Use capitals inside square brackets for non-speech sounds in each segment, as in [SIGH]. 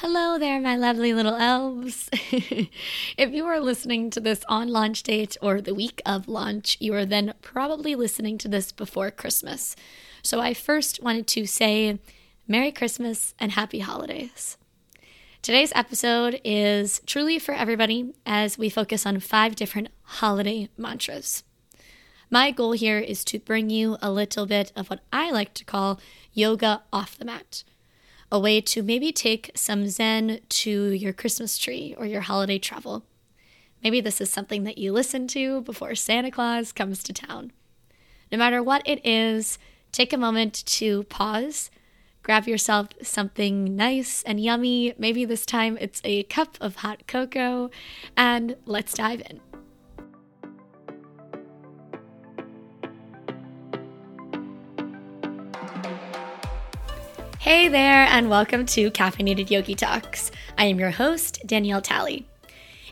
Hello there, my lovely little elves. [LAUGHS] if you are listening to this on launch date or the week of launch, you are then probably listening to this before Christmas. So I first wanted to say Merry Christmas and Happy Holidays. Today's episode is truly for everybody as we focus on five different holiday mantras. My goal here is to bring you a little bit of what I like to call yoga off the mat a way to maybe take some Zen to your Christmas tree or your holiday travel. Maybe this is something that you listen to before Santa Claus comes to town. No matter what it is, take a moment to pause, grab yourself something nice and yummy. Maybe this time it's a cup of hot cocoa, and let's dive in. Hey there, and welcome to Caffeinated Yogi Talks. I am your host, Danielle Talley.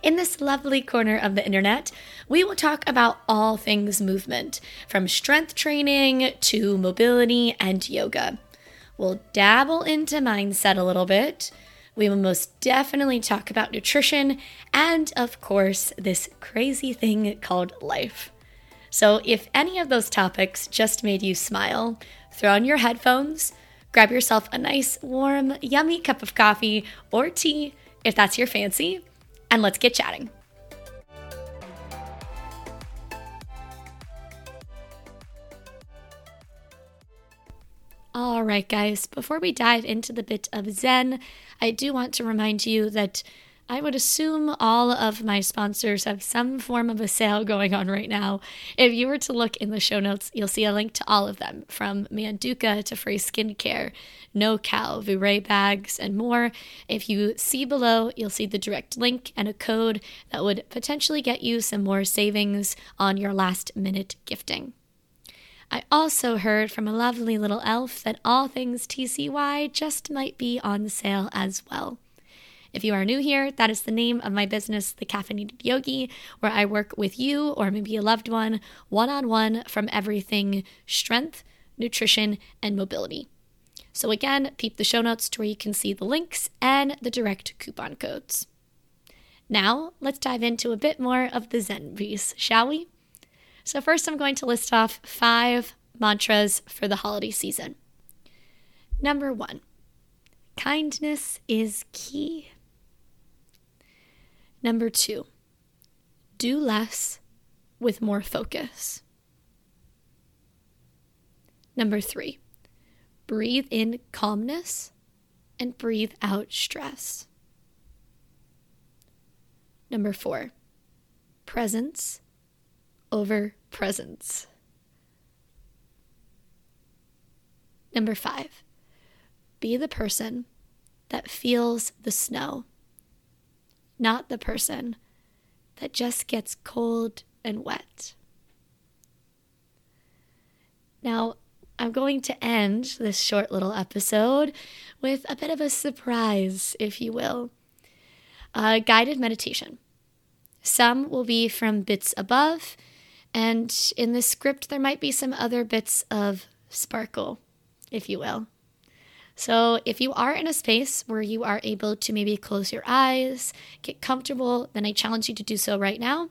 In this lovely corner of the internet, we will talk about all things movement, from strength training to mobility and yoga. We'll dabble into mindset a little bit. We will most definitely talk about nutrition and, of course, this crazy thing called life. So, if any of those topics just made you smile, throw on your headphones Grab yourself a nice, warm, yummy cup of coffee or tea if that's your fancy, and let's get chatting. All right, guys, before we dive into the bit of Zen, I do want to remind you that I would assume all of my sponsors have some form of a sale going on right now. If you were to look in the show notes, you'll see a link to all of them from Manduka to FRE Skincare, No Cow, Vooray bags, and more. If you see below, you'll see the direct link and a code that would potentially get you some more savings on your last minute gifting. I also heard from a lovely little elf that all things TCY just might be on sale as well. If you are new here, that is the name of my business, The Caffeinated Yogi, where I work with you or maybe a loved one one on one from everything strength, nutrition, and mobility. So, again, peep the show notes to where you can see the links and the direct coupon codes. Now, let's dive into a bit more of the Zen piece, shall we? So, first, I'm going to list off five mantras for the holiday season. Number one, kindness is key. Number two, do less with more focus. Number three, breathe in calmness and breathe out stress. Number four, presence over presents. Number five, be the person that feels the snow not the person that just gets cold and wet. Now, I'm going to end this short little episode with a bit of a surprise, if you will. A guided meditation. Some will be from bits above, and in the script, there might be some other bits of sparkle, if you will. So, if you are in a space where you are able to maybe close your eyes, get comfortable, then I challenge you to do so right now.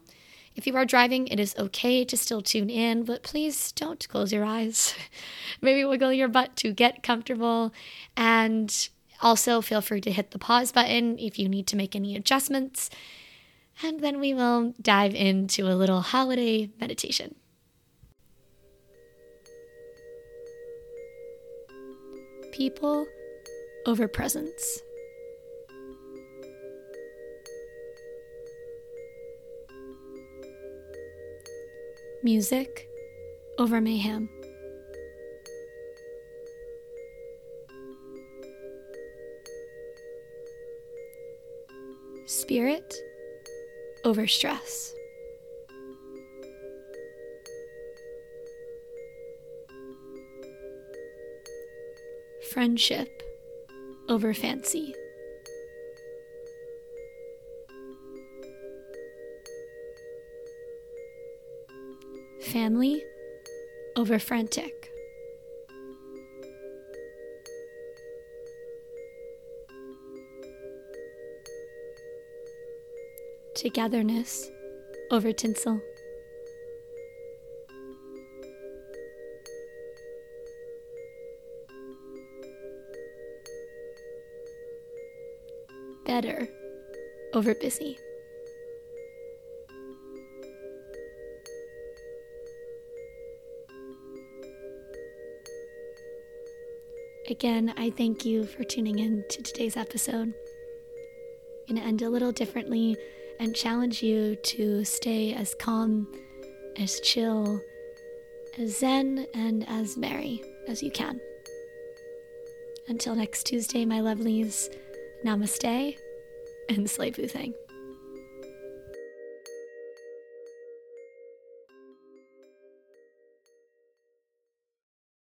If you are driving, it is okay to still tune in, but please don't close your eyes. [LAUGHS] maybe wiggle your butt to get comfortable. And also, feel free to hit the pause button if you need to make any adjustments. And then we will dive into a little holiday meditation. People over presents. Music over mayhem. Spirit over stress. friendship over fancy. Family over frantic. Togetherness over tinsel. Better over busy. Again, I thank you for tuning in to today's episode. I'm going to end a little differently and challenge you to stay as calm, as chill, as zen, and as merry as you can. Until next Tuesday, my lovelies, namaste and slay thing.